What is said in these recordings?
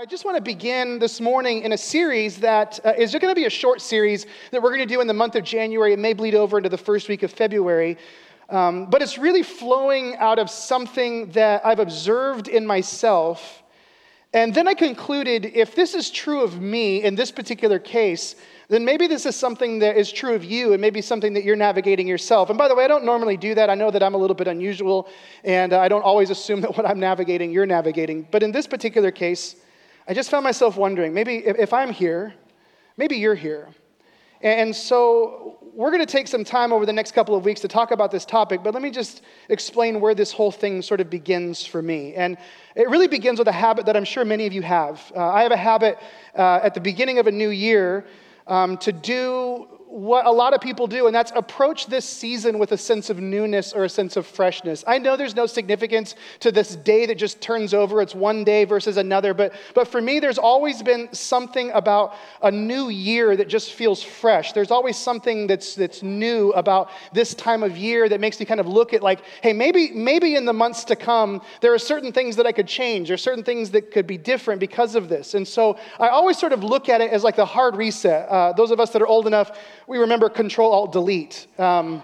I just want to begin this morning in a series that uh, is going to be a short series that we're going to do in the month of January. It may bleed over into the first week of February. Um, but it's really flowing out of something that I've observed in myself. And then I concluded if this is true of me in this particular case, then maybe this is something that is true of you and maybe something that you're navigating yourself. And by the way, I don't normally do that. I know that I'm a little bit unusual and I don't always assume that what I'm navigating, you're navigating. But in this particular case, I just found myself wondering maybe if, I'm here, maybe you're here. And so we're going to take some time over the next couple of weeks to talk about this topic, but let me just explain where this whole thing sort of begins for me. And it really begins with a habit that I'm sure many of you have. Uh, I have a habit uh, at the beginning of a new year um, to do what a lot of people do, and that's approach this season with a sense of newness or a sense of freshness. I know there's no significance to this day that just turns over, it's one day versus another, but, but for me, there's always been something about a new year that just feels fresh. There's always something that's, that's new about this time of year that makes me kind of look at, like, hey, maybe, maybe in the months to come, there are certain things that I could change, are certain things that could be different because of this. And so I always sort of look at it as like the hard reset. Uh, those of us that are old enough, we remember Control Alt Delete. Um,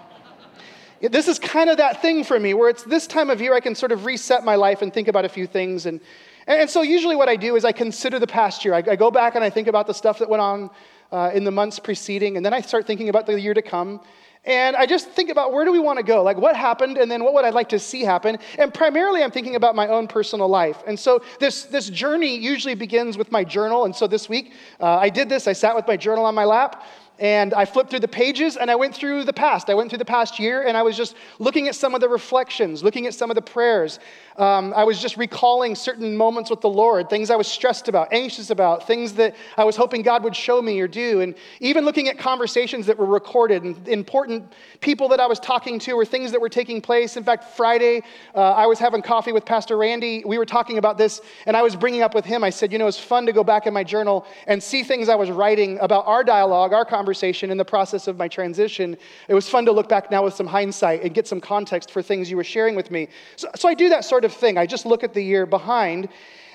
this is kind of that thing for me where it's this time of year I can sort of reset my life and think about a few things. And, and so usually what I do is I consider the past year. I, I go back and I think about the stuff that went on uh, in the months preceding, and then I start thinking about the year to come. And I just think about where do we want to go? Like what happened, and then what would I like to see happen? And primarily, I'm thinking about my own personal life. And so this, this journey usually begins with my journal. And so this week, uh, I did this. I sat with my journal on my lap and I flipped through the pages and I went through the past. I went through the past year and I was just looking at some of the reflections, looking at some of the prayers. Um, I was just recalling certain moments with the Lord, things I was stressed about, anxious about, things that I was hoping God would show me or do. And even looking at conversations that were recorded and important people that I was talking to or things that were taking place. In fact, Friday, uh, I was having coffee with Pastor Randy. We were talking about this and I was bringing up with him, I said, you know, it's fun to go back in my journal and see things I was writing about our dialogue, our conversation conversation in the process of my transition. It was fun to look back now with some hindsight and get some context for things you were sharing with me. So, so I do that sort of thing. I just look at the year behind.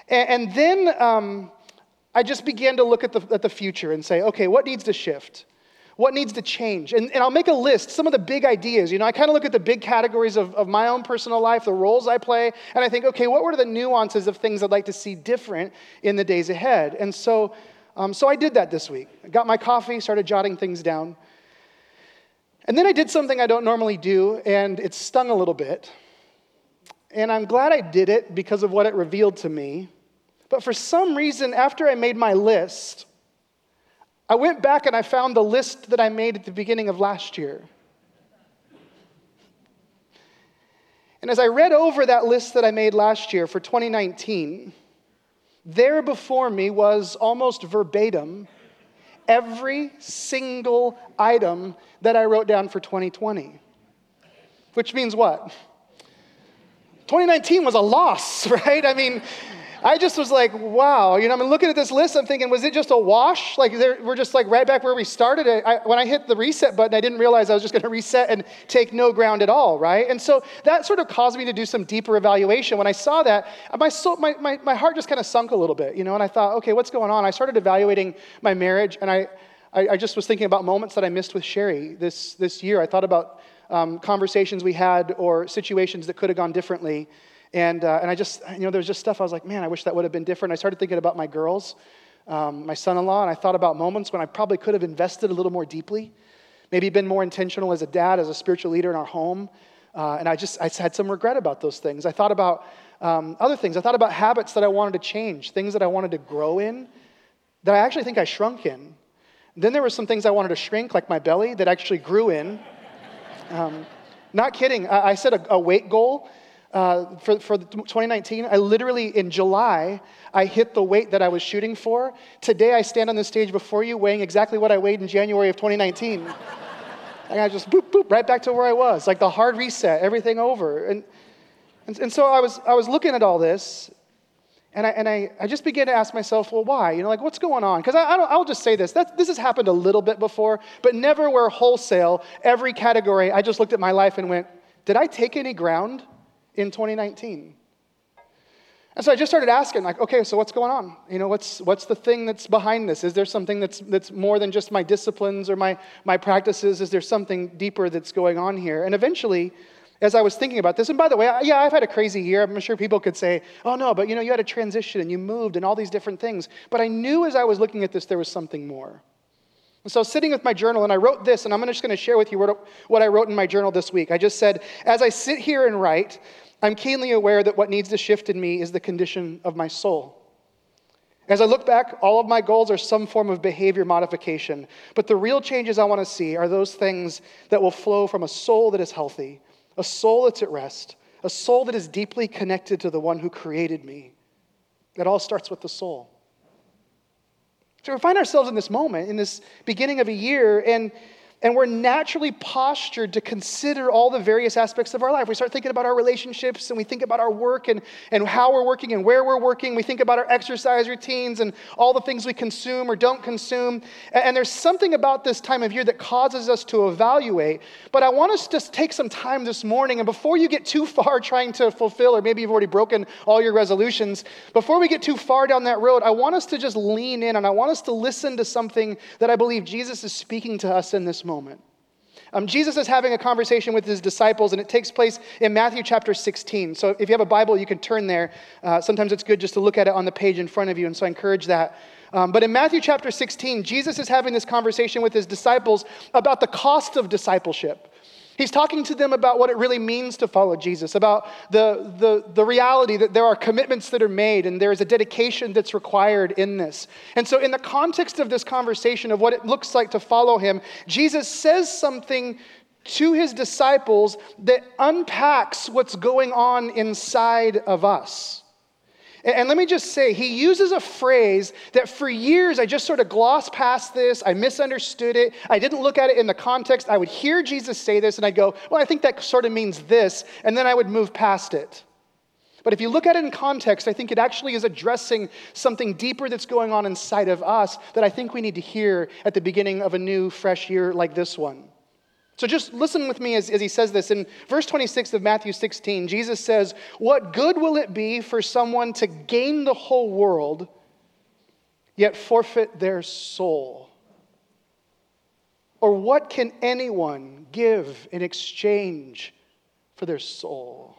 And, and then um, I just began to look at the, at the future and say, okay, what needs to shift? What needs to change? And, and I'll make a list, some of the big ideas. You know, I kind of look at the big categories of, of my own personal life, the roles I play, and I think, okay, what were the nuances of things I'd like to see different in the days ahead? And so um, so I did that this week. I got my coffee, started jotting things down. And then I did something I don't normally do, and it stung a little bit. And I'm glad I did it because of what it revealed to me. But for some reason, after I made my list, I went back and I found the list that I made at the beginning of last year. And as I read over that list that I made last year for 2019, there before me was almost verbatim every single item that I wrote down for 2020. Which means what? 2019 was a loss, right? I mean, I just was like, wow. You know, I'm looking at this list, I'm thinking, was it just a wash? Like, we're just like right back where we started. I, when I hit the reset button, I didn't realize I was just going to reset and take no ground at all, right? And so that sort of caused me to do some deeper evaluation. When I saw that, my, soul, my, my, my heart just kind of sunk a little bit, you know, and I thought, okay, what's going on? I started evaluating my marriage, and I, I, I just was thinking about moments that I missed with Sherry this, this year. I thought about um, conversations we had or situations that could have gone differently. And, uh, and I just, you know, there was just stuff I was like, man, I wish that would have been different. I started thinking about my girls, um, my son in law, and I thought about moments when I probably could have invested a little more deeply, maybe been more intentional as a dad, as a spiritual leader in our home. Uh, and I just, I had some regret about those things. I thought about um, other things. I thought about habits that I wanted to change, things that I wanted to grow in, that I actually think I shrunk in. Then there were some things I wanted to shrink, like my belly, that actually grew in. Um, not kidding. I, I set a, a weight goal uh, for, for 2019, I literally, in July, I hit the weight that I was shooting for. Today, I stand on the stage before you weighing exactly what I weighed in January of 2019. and I just boop, boop, right back to where I was, like the hard reset, everything over. And, and, and so I was, I was looking at all this, and I, and I, I just began to ask myself, well, why? You know, like, what's going on? Because I, I I'll just say this. This has happened a little bit before, but never where wholesale, every category, I just looked at my life and went, did I take any ground? In 2019. And so I just started asking, like, okay, so what's going on? You know, what's, what's the thing that's behind this? Is there something that's, that's more than just my disciplines or my, my practices? Is there something deeper that's going on here? And eventually, as I was thinking about this, and by the way, yeah, I've had a crazy year. I'm sure people could say, oh no, but you know, you had a transition and you moved and all these different things. But I knew as I was looking at this, there was something more. And so, sitting with my journal, and I wrote this, and I'm just going to share with you what I wrote in my journal this week. I just said, as I sit here and write, I'm keenly aware that what needs to shift in me is the condition of my soul. As I look back, all of my goals are some form of behavior modification, but the real changes I want to see are those things that will flow from a soul that is healthy, a soul that's at rest, a soul that is deeply connected to the one who created me. It all starts with the soul. So we find ourselves in this moment, in this beginning of a year, and and we're naturally postured to consider all the various aspects of our life. We start thinking about our relationships and we think about our work and, and how we're working and where we're working. We think about our exercise routines and all the things we consume or don't consume. And, and there's something about this time of year that causes us to evaluate. But I want us to take some time this morning, and before you get too far trying to fulfill, or maybe you've already broken all your resolutions, before we get too far down that road, I want us to just lean in and I want us to listen to something that I believe Jesus is speaking to us in this moment moment. Um, Jesus is having a conversation with his disciples, and it takes place in Matthew chapter 16. So if you have a Bible, you can turn there. Uh, sometimes it's good just to look at it on the page in front of you, and so I encourage that. Um, but in Matthew chapter 16, Jesus is having this conversation with his disciples about the cost of discipleship. He's talking to them about what it really means to follow Jesus, about the, the, the reality that there are commitments that are made and there is a dedication that's required in this. And so, in the context of this conversation of what it looks like to follow him, Jesus says something to his disciples that unpacks what's going on inside of us. And let me just say, he uses a phrase that for years I just sort of glossed past this. I misunderstood it. I didn't look at it in the context. I would hear Jesus say this and I'd go, well, I think that sort of means this. And then I would move past it. But if you look at it in context, I think it actually is addressing something deeper that's going on inside of us that I think we need to hear at the beginning of a new, fresh year like this one. So just listen with me as, as he says this. In verse 26 of Matthew 16, Jesus says, What good will it be for someone to gain the whole world, yet forfeit their soul? Or what can anyone give in exchange for their soul?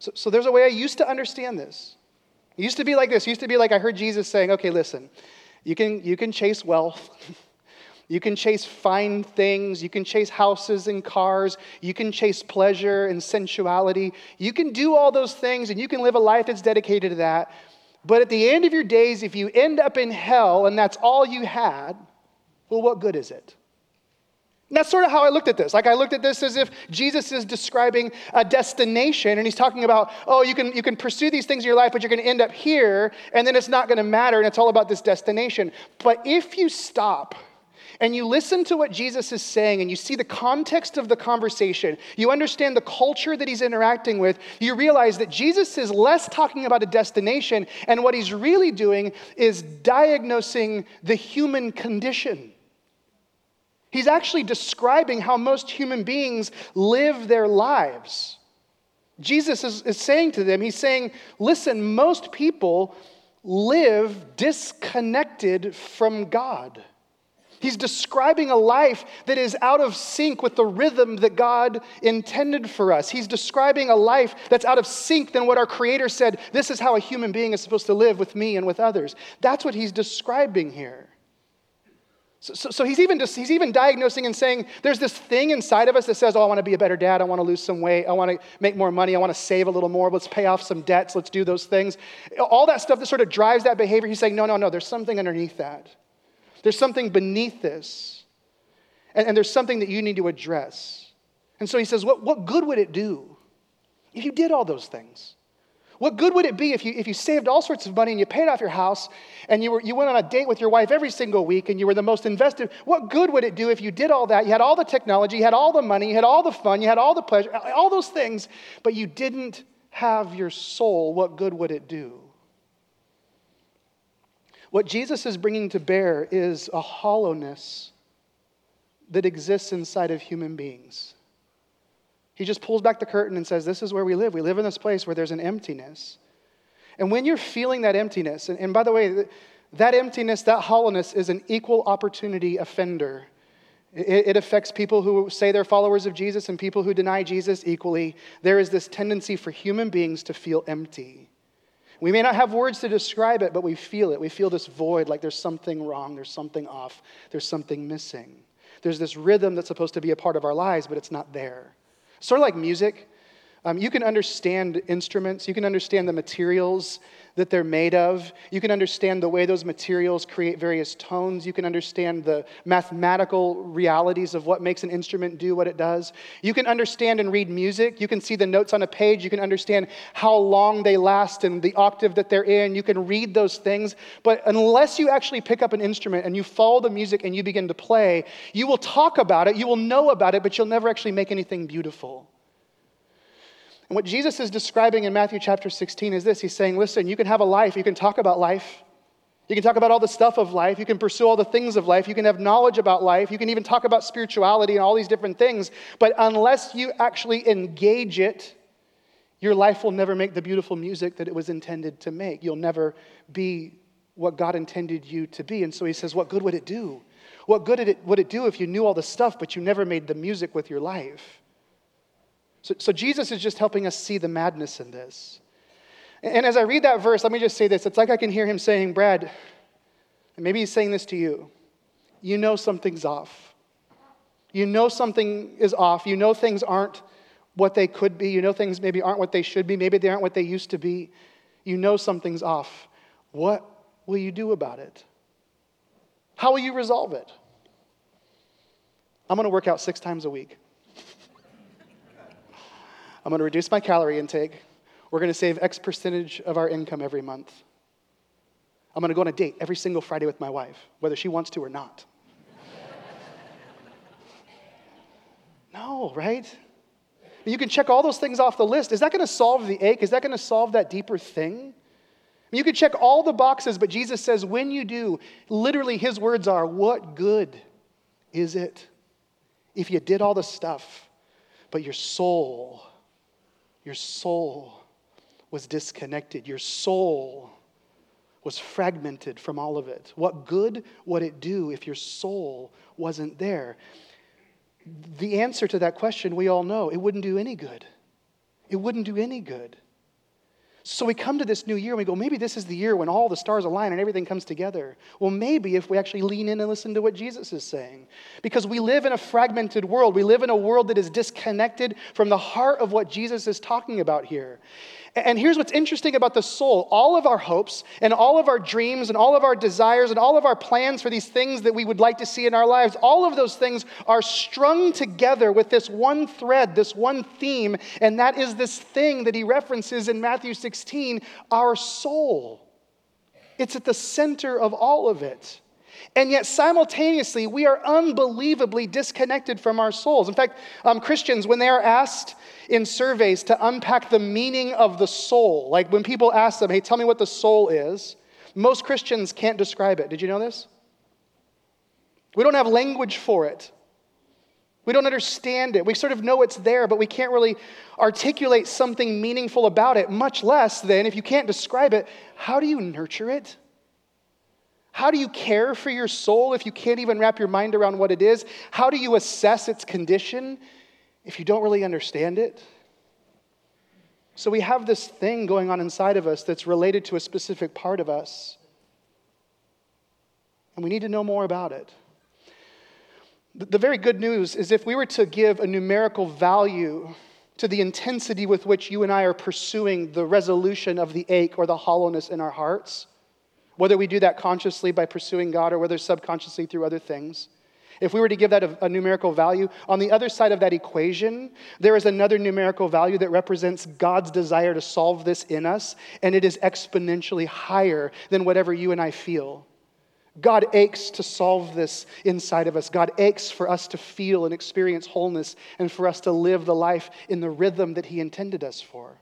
So, so there's a way I used to understand this. It used to be like this. It used to be like I heard Jesus saying, okay, listen, you can, you can chase wealth. You can chase fine things. You can chase houses and cars. You can chase pleasure and sensuality. You can do all those things and you can live a life that's dedicated to that. But at the end of your days, if you end up in hell and that's all you had, well, what good is it? And that's sort of how I looked at this. Like I looked at this as if Jesus is describing a destination and he's talking about, oh, you can, you can pursue these things in your life, but you're going to end up here and then it's not going to matter and it's all about this destination. But if you stop and you listen to what Jesus is saying and you see the context of the conversation, you understand the culture that he's interacting with, you realize that Jesus is less talking about a destination, and what he's really doing is diagnosing the human condition. He's actually describing how most human beings live their lives. Jesus is, is saying to them, He's saying, listen, most people live disconnected from God. He's describing a life that is out of sync with the rhythm that God intended for us. He's describing a life that's out of sync than what our Creator said this is how a human being is supposed to live with me and with others. That's what he's describing here. So, so, so, he's, even he's even diagnosing and saying there's this thing inside of us that says, Oh, I want to be a better dad. I want to lose some weight. I want to make more money. I want to save a little more. Let's pay off some debts. Let's do those things. All that stuff that sort of drives that behavior. He's saying, No, no, no. There's something underneath that. There's something beneath this, and, and there's something that you need to address. And so he says, what, what good would it do if you did all those things? What good would it be if you, if you saved all sorts of money and you paid off your house and you, were, you went on a date with your wife every single week and you were the most invested? What good would it do if you did all that? You had all the technology, you had all the money, you had all the fun, you had all the pleasure, all those things, but you didn't have your soul. What good would it do? What Jesus is bringing to bear is a hollowness that exists inside of human beings. He just pulls back the curtain and says, This is where we live. We live in this place where there's an emptiness. And when you're feeling that emptiness, and, and by the way, that emptiness, that hollowness is an equal opportunity offender. It, it, affects people who say they're followers of Jesus and people who deny Jesus equally. There is this tendency for human beings to feel empty. We may not have words to describe it, but we feel it. We feel this void, like there's something wrong, there's something off, there's something missing. There's this rhythm that's supposed to be a part of our lives, but it's not there. Sort of like music. Um, you can understand instruments, you can understand the materials that they're made of. You can understand the way those materials create various tones. You can understand the mathematical realities of what makes an instrument do what it does. You can understand and read music. You can see the notes on a page. You can understand how long they last and the octave that they're in. You can read those things. But unless you actually pick up an instrument and you follow the music and you begin to play, you will talk about it, you will know about it, but you'll never actually make anything beautiful. And what Jesus is describing in Matthew chapter 16 is this He's saying, listen, you can have a life, you can talk about life. You can talk about all the stuff of life. You can pursue all the things of life. You can have knowledge about life. You can even talk about spirituality and all these different things. But unless you actually engage it, your life will never make the beautiful music that it was intended to make. You'll never be what God intended you to be. And so he says, What good would it do? What good would it do if you knew all the stuff, but you never made the music with your life? So, so Jesus is just helping us see the madness in this. And as I read that verse, let me just say this. It's like I can hear him saying, Brad, and maybe he's saying this to you. You know something's off. You know something is off. You know things aren't what they could be. You know things maybe aren't what they should be. Maybe they aren't what they used to be. You know something's off. What will you do about it? How will you resolve it? I'm going to work out six times a week. I'm going to reduce my calorie intake. We're going to save X percentage of our income every month. I'm going to go on a date every single Friday with my wife, whether she wants to or not. no, right? You can check all those things off the list. Is that going to solve the ache? Is that going to solve that deeper thing? You can check all the boxes, but Jesus says, when you do, literally his words are, What good is it if you did all the stuff, but your soul your soul was disconnected. Your soul was fragmented from all of it. What good would it do if your soul wasn't there? The answer to that question we all know it wouldn't do any good. It wouldn't do any good. So we come to this new year and we go, maybe this is the year when all the stars align and everything comes together. Well, maybe if we actually lean in and listen to what Jesus is saying. Because we live in a fragmented world. We live in a world that is disconnected from the heart of what Jesus is talking about here. And here's what's interesting about the soul all of our hopes and all of our dreams and all of our desires and all of our plans for these things that we would like to see in our lives, all of those things are strung together with this one thread, this one theme, and that is this thing that he references in Matthew 16 our soul. It's at the center of all of it. And yet, simultaneously, we are unbelievably disconnected from our souls. In fact, um, Christians, when they are asked in surveys to unpack the meaning of the soul, like when people ask them, hey, tell me what the soul is, most Christians can't describe it. Did you know this? We don't have language for it. We don't understand it. We sort of know it's there, but we can't really articulate something meaningful about it, much less than if you can't describe it, how do you nurture it? How do you care for your soul if you can't even wrap your mind around what it is? How do you assess its condition if you don't really understand it? So we have this thing going on inside of us that's related to a specific part of us. And we need to know more about it. The very good news is if we were to give a numerical value to the intensity with which you and I are pursuing the resolution of the ache or the hollowness in our hearts, whether we do that consciously by pursuing God or whether subconsciously through other things. If we were to give that a, a, numerical value, on the other side of that equation, there is another numerical value that represents God's desire to solve this in us, and it is exponentially higher than whatever you and I feel. God aches to solve this inside of us. God aches for us to feel and experience wholeness and for us to live the life in the rhythm that He intended us for.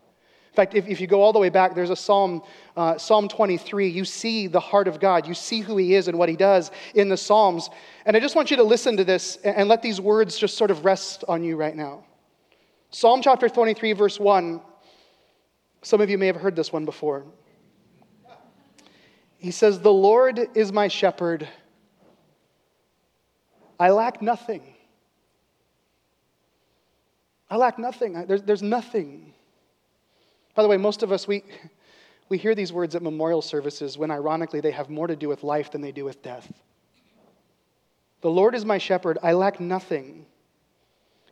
In fact, if, if you go all the way back, there's a Psalm, uh, Psalm 23. You see the heart of God. You see who He is and what He does in the Psalms. And I just want you to listen to this and, and let these words just sort of rest on you right now. Psalm chapter 23, verse 1. Some of you may have heard this one before. He says, The Lord is my shepherd. I lack nothing. I lack nothing. There's, there's nothing. By the way, most of us, we, we hear these words at memorial services when ironically they have more to do with life than they do with death. The Lord is my shepherd. I lack nothing.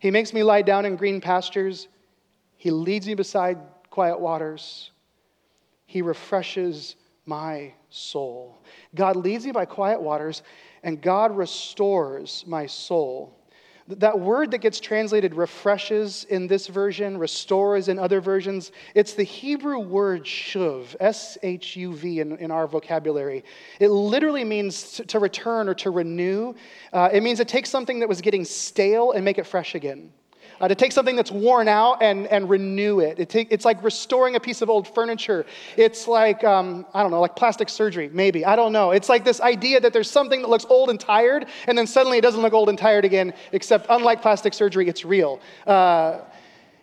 He makes me lie down in green pastures. He leads me beside quiet waters. He refreshes my soul. God leads me by quiet waters, and God restores my soul. That word that gets translated refreshes in this version, restores in other versions, it's the Hebrew word shuv, S H U V in, in our vocabulary. It literally means to, to return or to renew. Uh, it means to take something that was getting stale and make it fresh again uh, to take something that's worn out and, and renew it. it take, it's like restoring a piece of old furniture. It's like, um, I don't know, like plastic surgery, maybe. I don't know. It's like this idea that there's something that looks old and tired, and then suddenly it doesn't look old and tired again, except unlike plastic surgery, it's real. Uh,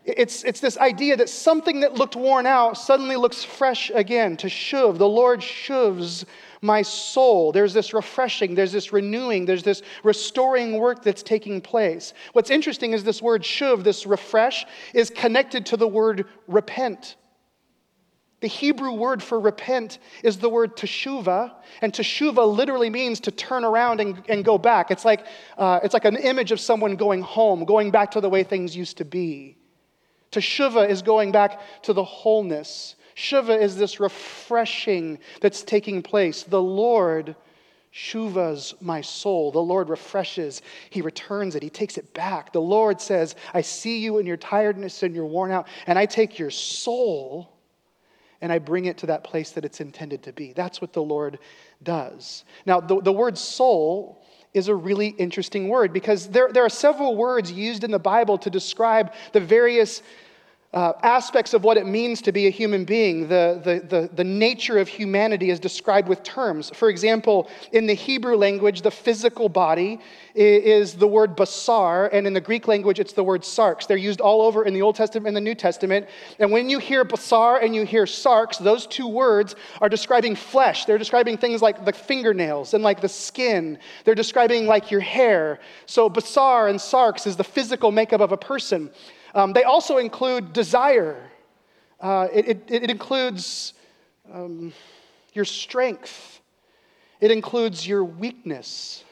it's, it's this idea that something that looked worn out suddenly looks fresh again. To shuv, the Lord shuvs my soul. There's this refreshing, there's this renewing, there's this restoring work that's taking place. What's interesting is this word shuv, this refresh, is connected to the word repent. The Hebrew word for repent is the word teshuva, and teshuva literally means to turn around and, and go back. It's like, uh, it's like an image of someone going home, going back to the way things used to be. Teshuva is going back to the wholeness. Shuva is this refreshing that's taking place. The Lord shuvas my soul. The Lord refreshes. He returns it. He takes it back. The Lord says, I see you in your tiredness and you're worn out, and I take your soul and I bring it to that place that it's intended to be. That's what the Lord does. Now, the, the word soul is a really interesting word because there, there are several words used in the Bible to describe the various uh, aspects of what it means to be a human being. The, the, the, the, nature of humanity is described with terms. For example, in the Hebrew language, the physical body is the word basar, and in the Greek language, it's the word sarx. They're used all over in the Old Testament and the New Testament. And when you hear basar and you hear sarx, those two words are describing flesh. They're describing things like the fingernails and like the skin. They're describing like your hair. So basar and sarx is the physical makeup of a person. Um, they also include desire, uh, it, it, it, includes um, your strength, it includes your weakness.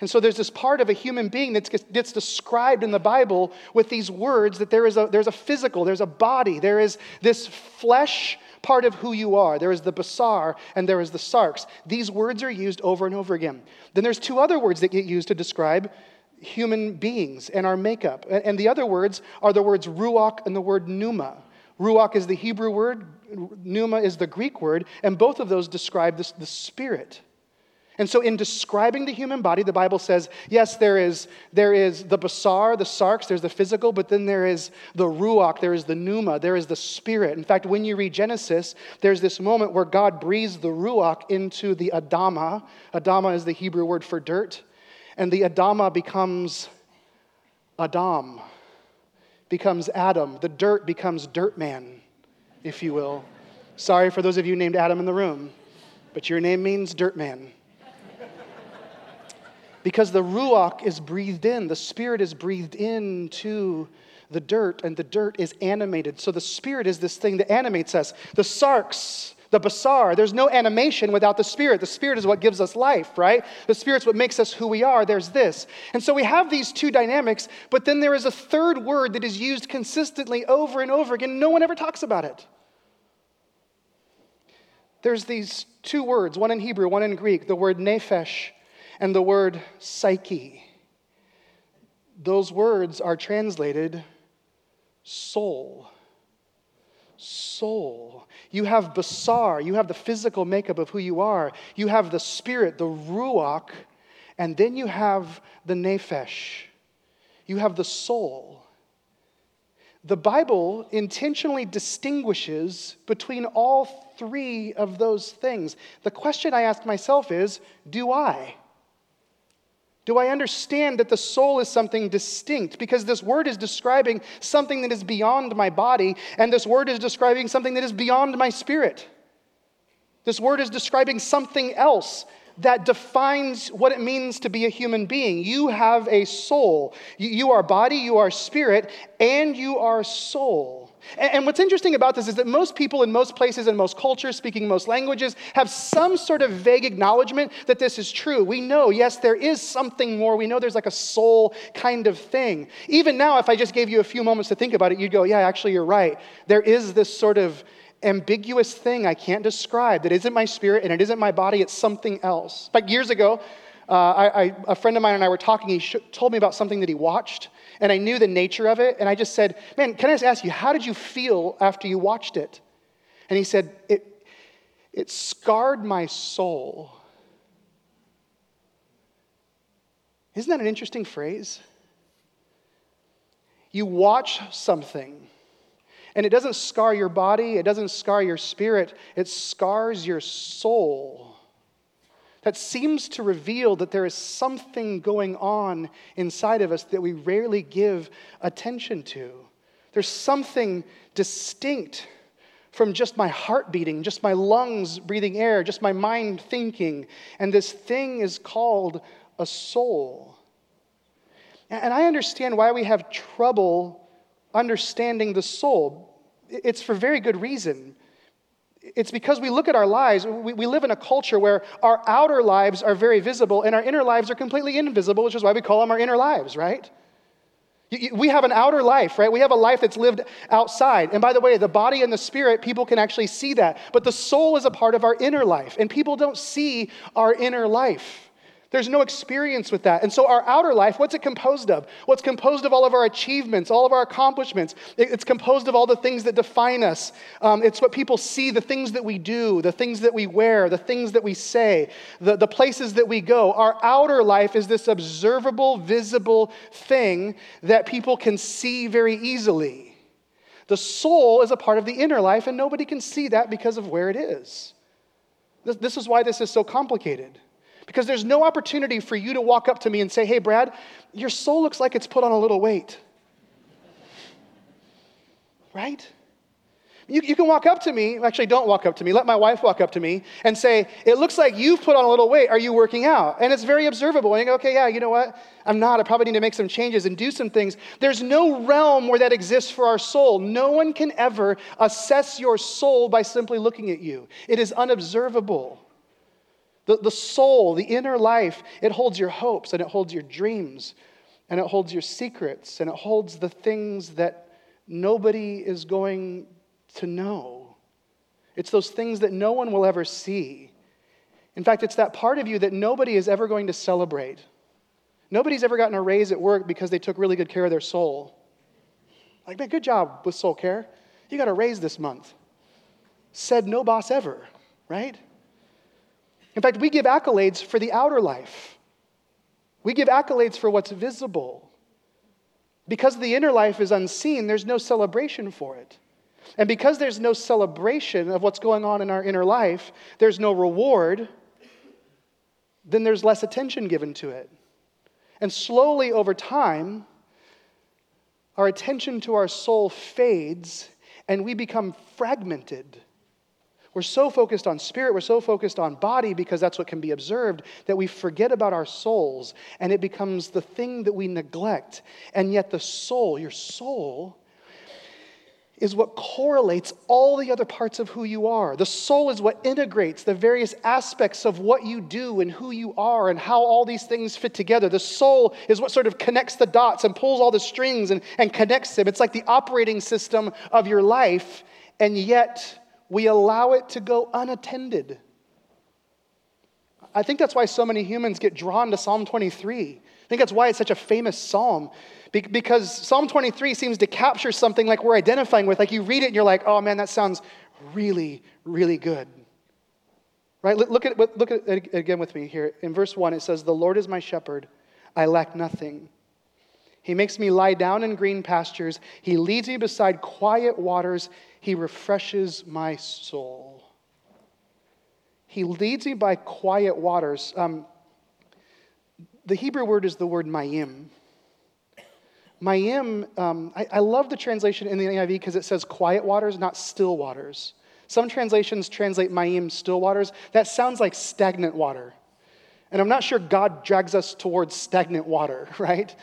And so there's this part of a human being that gets described in the Bible with these words that there is a, there's a physical, there's a body, there is this flesh part of who you are. There is the basar and there is the sarx. These words are used over and over again. Then there's two other words that get used to describe human beings and our makeup. And the other words are the words ruach and the word pneuma. Ruach is the Hebrew word, pneuma is the Greek word, and both of those describe the spirit. And so, in describing the human body, the Bible says, yes, there is, there is the basar, the sarx, there's the physical, but then there is the ruach, there is the pneuma, there is the spirit. In fact, when you read Genesis, there's this moment where God breathes the ruach into the Adama. Adama is the Hebrew word for dirt and the Adama becomes Adam, becomes Adam. The dirt becomes dirt man, if you will. Sorry for those of you named Adam in the room, but your name means dirt man. because the Ruach is breathed in, the Spirit is breathed into the dirt, and the dirt is animated. So the Spirit is this thing that animates us. The sarx, the basar, there's no animation without the Spirit. The Spirit is what gives us life, right? The Spirit's what makes us who we are. There's this. And so we have these two dynamics, but then there is a third word that is used consistently over and over again. No one ever talks about it. There's these two words, one in Hebrew, one in Greek, the word nephesh and the word psyche. Those words are translated soul. Soul. You have basar, you have the physical makeup of who you are. You have the spirit, the ruach, and then you have the nephesh. You have the soul. The Bible intentionally distinguishes between all three of those things. The question I ask myself is do I? Do I understand that the soul is something distinct? Because this word is describing something that is beyond my body, and this word is describing something that is beyond my spirit. This word is describing something else that defines what it means to be a human being. You have a soul. You are body, you are spirit, and you are soul. And what's interesting about this is that most people in most places and most cultures, speaking most languages, have some sort of vague acknowledgement that this is true. We know, yes, there is something more. We know there's like a soul kind of thing. Even now, if I just gave you a few moments to think about it, you'd go, yeah, actually, you're right. There is this sort of ambiguous thing I can't describe that isn't my spirit and it isn't my body, it's something else. Like years ago, uh, I, I, a friend of mine and I were talking. He sh- told me about something that he watched and I knew the nature of it. And I just said, Man, can I just ask you, how did you feel after you watched it? And he said, It, it scarred my soul. Isn't that an interesting phrase? You watch something, and it doesn't scar your body, it doesn't scar your spirit, it scars your soul that seems to reveal that there is something going on inside of us that we rarely give attention to. There's something distinct from just my heart beating, just my lungs breathing air, just my mind thinking. And this thing is called a soul. And I understand why we have trouble understanding the soul. It's for very good reason. It's because we look at our lives, we, we live in a culture where our outer lives are very visible and our inner lives are completely invisible, which is why we call them our inner lives, right? We have an outer life, right? We have a life that's lived outside. And by the way, the body and the spirit, people can actually see that. But the soul is a part of our inner life, and people don't see our inner life. There's no experience with that. And so, our outer life, what's it composed of? What's composed of all of our achievements, all of our accomplishments? It's composed of all the things that define us. Um, it's what people see, the things that we do, the things that we wear, the things that we say, the, the places that we go. Our outer life is this observable, visible thing that people can see very easily. The soul is a part of the inner life, and nobody can see that because of where it is. This, this is why this is so complicated. Because there's no opportunity for you to walk up to me and say, hey, Brad, your soul looks like it's put on a little weight. Right? You, you, can walk up to me, actually, don't walk up to me, let my wife walk up to me and say, It looks like you've put on a little weight. Are you working out? And it's very observable. And you go, Okay, yeah, you know what? I'm not. I probably need to make some changes and do some things. There's no realm where that exists for our soul. No one can ever assess your soul by simply looking at you, it is unobservable. The, the soul, the inner life, it holds your hopes and it holds your dreams and it holds your secrets and it holds the things that nobody is going to know. It's those things that no one will ever see. In fact, it's that part of you that nobody is ever going to celebrate. Nobody's ever gotten a raise at work because they took really good care of their soul. Like, man, good job with soul care. You got a raise this month. Said no boss ever, right? In fact, we give accolades for the outer life, we give accolades for what's visible. Because the inner life is unseen, there's no celebration for it. And because there's no celebration of what's going on in our inner life, there's no reward, then there's less attention given to it. And slowly over time, our attention to our soul fades and we become fragmented we're so focused on spirit, we're so focused on body because that's what can be observed that we forget about our souls and it becomes the thing that we neglect. And yet, the soul, your soul, is what correlates all the other parts of who you are. The soul is what integrates the various aspects of what you do and who you are and how all these things fit together. The soul is what sort of connects the dots and pulls all the strings and, and connects them. It's like the operating system of your life, and yet we allow it to go unattended. I think that's why so many humans get drawn to Psalm 23. I think that's why it's such a famous psalm. Because Psalm 23 seems to capture something like we're identifying with. Like you read it and you're like, oh man, that sounds really, really good. Right? Look at, look at again with me here. In verse 1, it says, The Lord is my shepherd, I lack nothing. He makes me lie down in green pastures. He leads me beside quiet waters. He refreshes my soul. He leads me by quiet waters. Um, the Hebrew word is the word mayim. Mayim, um, I, I love the translation in the NIV because it says quiet waters, not still waters. Some translations translate mayim still waters. That sounds like stagnant water. And I'm not sure God drags us towards stagnant water, right?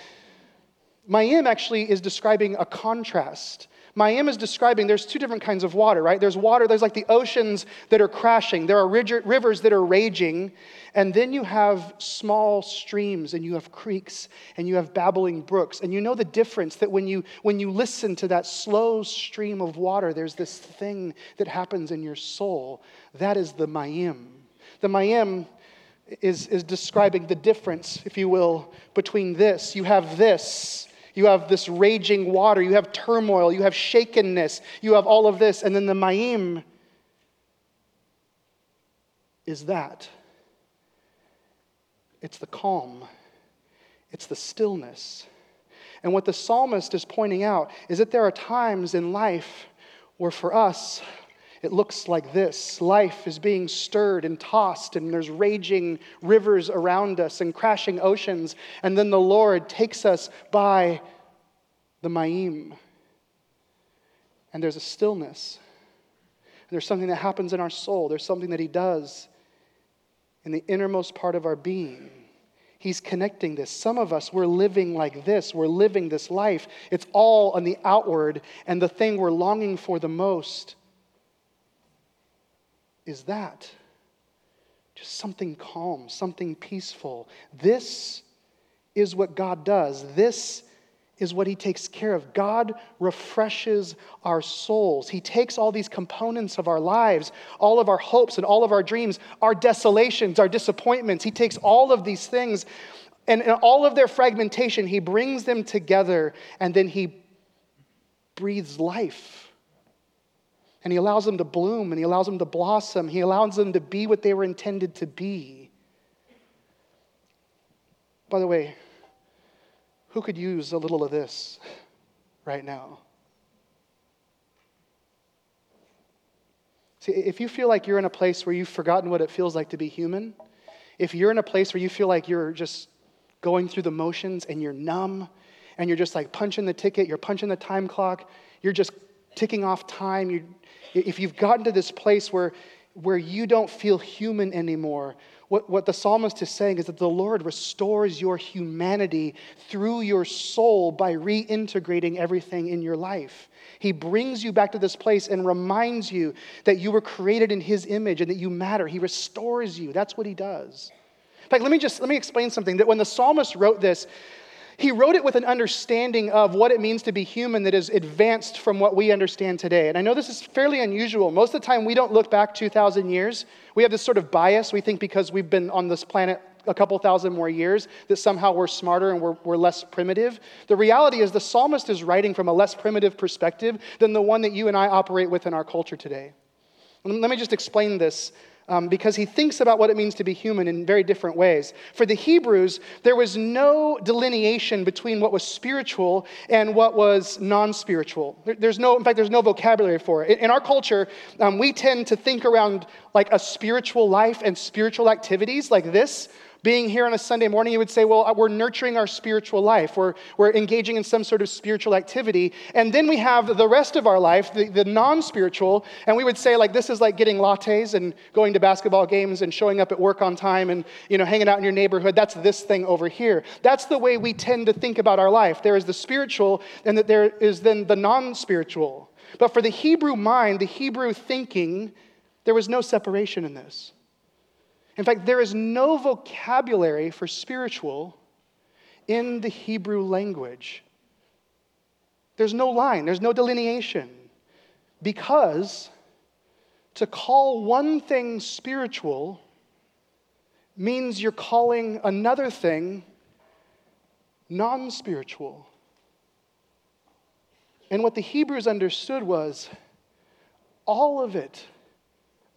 Mayim actually is describing a contrast. Mayim is describing there's two different kinds of water, right? There's water, there's like the oceans that are crashing, there are rivers that are raging, and then you have small streams and you have creeks and you have babbling brooks. And you know the difference that when you when you listen to that slow stream of water, there's this thing that happens in your soul. That is the Mayim. The Mayim is, is describing the difference, if you will, between this. You have this you have this raging water, you have turmoil, you have shakenness, you have all of this. And then the Ma'im is that. It's the calm, it's the stillness. And what the psalmist is pointing out is that there are times in life where for us, it looks like this life is being stirred and tossed, and there's raging rivers around us and crashing oceans. And then the Lord takes us by the Ma'im. And there's a stillness. And There's something that happens in our soul, there's something that He does in the innermost part of our being. He's connecting this. Some of us, we're living like this. We're living this life. It's all on the outward, and the thing we're longing for the most is that. Just something calm, something peaceful. This is what God does. This is what he takes care of. God refreshes our souls. He takes all these components of our lives, all of our hopes and all of our dreams, our desolations, our disappointments. He takes all of these things and in all of their fragmentation, he brings them together and then he breathes life and He allows them to bloom and He allows them to blossom. He allows them to be what they were intended to be. By the way, who could use a little of this right now? See, if you feel like you're in a place where you've forgotten what it feels like to be human, if you're in a place where you feel like you're just going through the motions and you're numb and you're just like punching the ticket, you're punching the time clock, you're just ticking off time, you if you've gotten to this place where, where you don't feel human anymore, what, what the psalmist is saying is that the Lord restores your humanity through your soul by reintegrating everything in your life. He brings you back to this place and reminds you that you were created in His image and that you matter. He restores you. That's what He does. In fact, let me just let me explain something. That when the psalmist wrote this, he wrote it with an understanding of what it means to be human that is advanced from what we understand today. And I know this is fairly unusual. Most of the time, we don't look back 2,000 years. We have this sort of bias. We think because we've been on this planet a couple thousand more years that somehow we're smarter and we're, we're less primitive. The reality is, the psalmist is writing from a less primitive perspective than the one that you and I operate with in our culture today. Let me just explain this um, because he thinks about what it means to be human in very different ways. For the Hebrews, there was no delineation between what was spiritual and what was non spiritual. There, there's no, in fact, there's no vocabulary for it. In, in our culture, um, we tend to think around like a spiritual life and spiritual activities like this being here on a Sunday morning, you would say, well, uh, we're nurturing our spiritual life. We're, we're engaging in some sort of spiritual activity. And then we have the rest of our life, the, the non spiritual, and we would say, like, this is like getting lattes and going to basketball games and showing up at work on time and, you know, hanging out in your neighborhood. That's this thing over here. That's the way we tend to think about our life. There is the spiritual, and that there is then the non spiritual. But for the Hebrew mind, the Hebrew thinking, there was no separation in this. In fact, there is no vocabulary for spiritual in the Hebrew language. There's no line, there's no delineation. Because to call one thing spiritual means you're calling another thing non spiritual. And what the Hebrews understood was all of it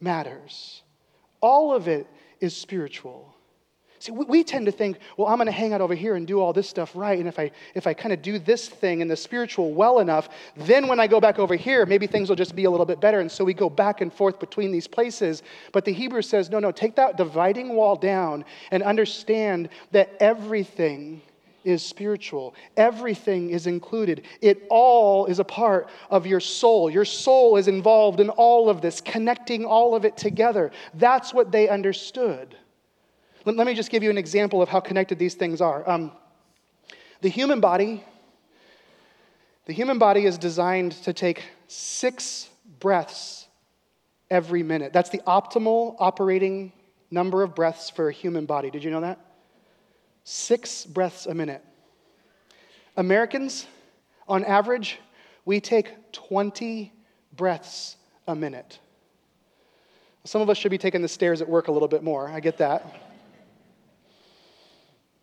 matters, all of it is spiritual. See, we tend to think, well, I'm going to hang out over here and do all this stuff right. And if I, if I kind of do this thing in the spiritual well enough, then when I go back over here, maybe things will just be a little bit better. And so we go back and forth between these places. But the Hebrew says, no, no, take that dividing wall down and understand that everything is spiritual. Everything is included. It all is a part of your soul. Your soul is involved in all of this, connecting all of it together. That's what they understood. Let, let me just give you an example of how connected these things are. Um, the human body, the human body is designed to take six breaths every minute. That's the optimal operating number of breaths for a human body. Did you know that? Six breaths a minute. Americans, on average, we take 20 breaths a minute. Some of us should be taking the stairs at work a little bit more. I get that.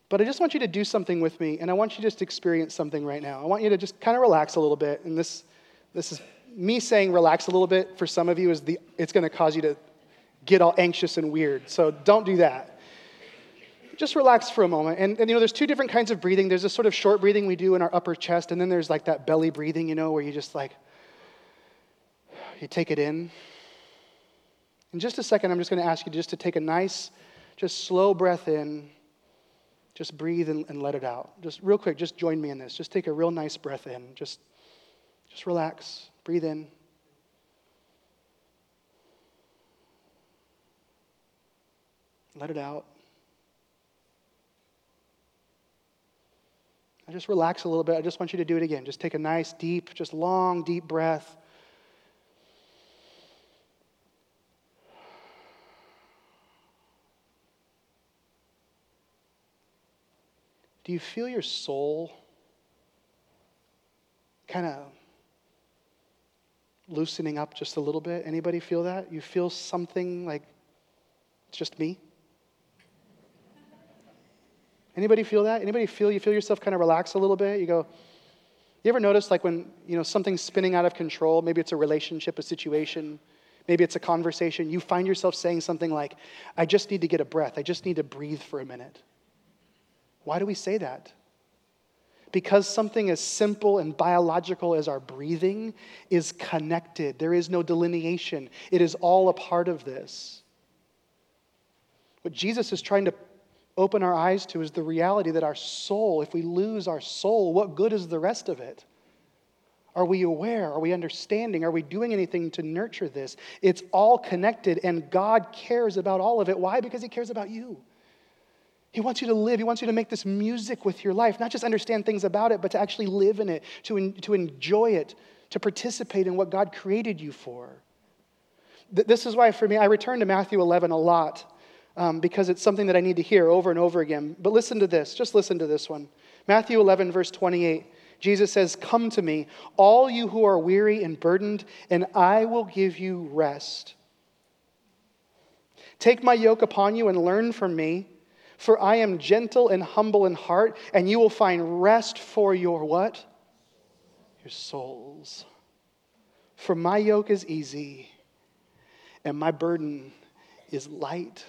But I just want you to do something with me, and I want you to just experience something right now. I want you to just kind of relax a little bit. And this, this is me saying relax a little bit for some of you is the, it's going to cause you to get all anxious and weird. So don't do that just relax for a moment. And, and, you know, there's two different kinds of breathing. There's this sort of short breathing we do in our upper chest, and then there's like that belly breathing, you know, where you just like, you take it in. In just a second, I'm just going to ask you just to take a nice, just slow breath in. Just breathe and, and let it out. Just real quick, just join me in this. Just take a real nice breath in. Just, just relax. Breathe in. Let it out. I just relax a little bit. I just want you to do it again. Just take a nice, deep, just long, deep breath. Do you feel your soul kind of loosening up just a little bit? Anybody feel that? You feel something like it's just me? Anybody feel that? Anybody feel you feel yourself kind of relax a little bit? You go, you ever notice like when you know something's spinning out of control, maybe it's a relationship, a situation, maybe it's a conversation, you find yourself saying something like, I just need to get a breath, I just need to breathe for a minute. Why do we say that? Because something as simple and biological as our breathing is connected. There is no delineation. It is all a part of this. What Jesus is trying to open our eyes to is the reality that our soul, if we lose our soul, what good is the rest of it? Are we aware? Are we understanding? Are we doing anything to nurture this? It's all connected, and God cares about all of it. Why? Because He cares about you. He wants you to live. He wants you to make this music with your life, not just understand things about it, but to actually live in it, to, to enjoy it, to participate in what God created you for. This is why, for me, I return to Matthew 11 a lot um, because it's something that I need to hear over and over again. But listen to this. Just listen to this one. Matthew 11, verse 28. Jesus says, Come to me, all you who are weary and burdened, and I will give you rest. Take my yoke upon you and learn from me, for I am gentle and humble in heart, and you will find rest for your what? Your souls. For my yoke is easy, and my burden is light.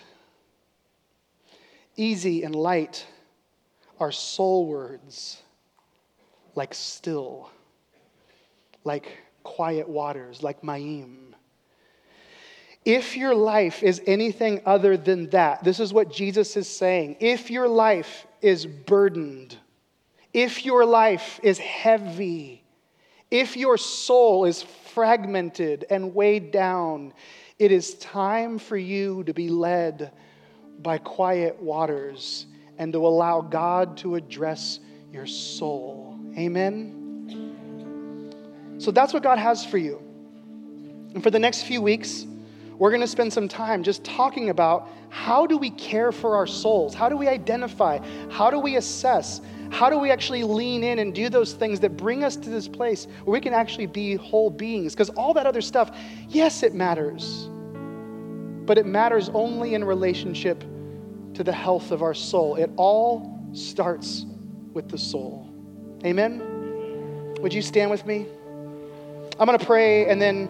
Easy and light are soul words like still, like quiet waters, like Mayim. If your life is anything other than that, this is what Jesus is saying. If your life is burdened, if your life is heavy, if your soul is fragmented and weighed down, it is time for you to be led by quiet waters and to allow God to address your soul. Amen? So that's what God has for you. And for the next few weeks, we're going to spend some time just talking about how do we care for our souls? How do we identify? How do we assess? How do we actually lean in and do those things that bring us to this place where we can actually be whole beings? Because all that other stuff, yes, it matters but it matters only in relationship to the health of our soul. It all starts with the soul. Amen? Would you stand with me? I'm going to pray, and then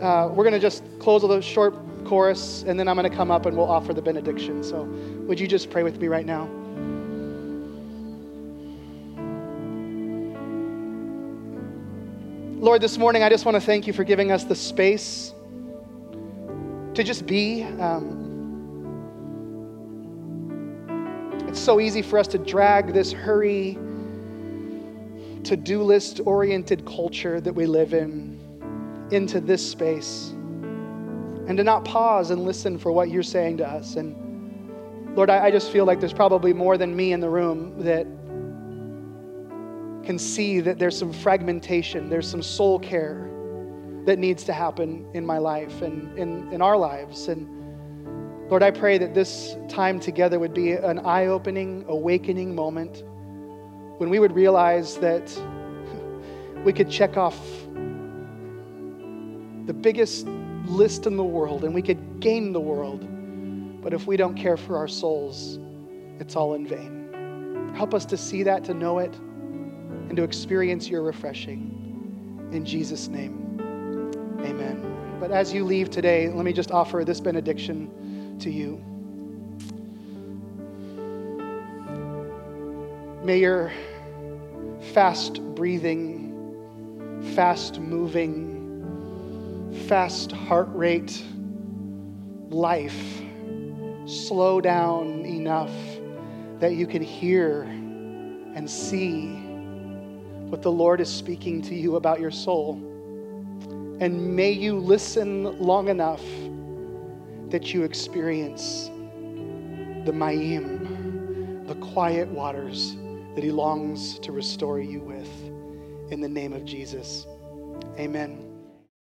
uh, we're going to just close with a short chorus, and then I'm going to come up and we'll offer the benediction. So, would you just pray with me right now? Lord, this morning I just want to thank you for giving us the space to just be. Um, it's so easy for us to drag this hurry, to do list oriented culture that we live in into this space and to not pause and listen for what you're saying to us. And Lord, I, I just feel like there's probably more than me in the room that can see that there's some fragmentation, there's some soul care that needs to happen in my life and in, in our lives. And Lord, I pray that this time together would be an eye opening, awakening moment when we would realize that we could check off the biggest list in the world and we could gain the world. But if we don't care for our souls, it's all in vain. Help us to see that, to know it, and to experience your refreshing. In Jesus' name, amen. But as you leave today, let me just offer this benediction to you. May your fast breathing, fast moving, fast heart rate life slow down enough that you can hear and see what the Lord is speaking to you about your soul. And may you listen long enough that you experience the Mayim, the quiet waters that He longs to restore you with. In the name of Jesus, amen.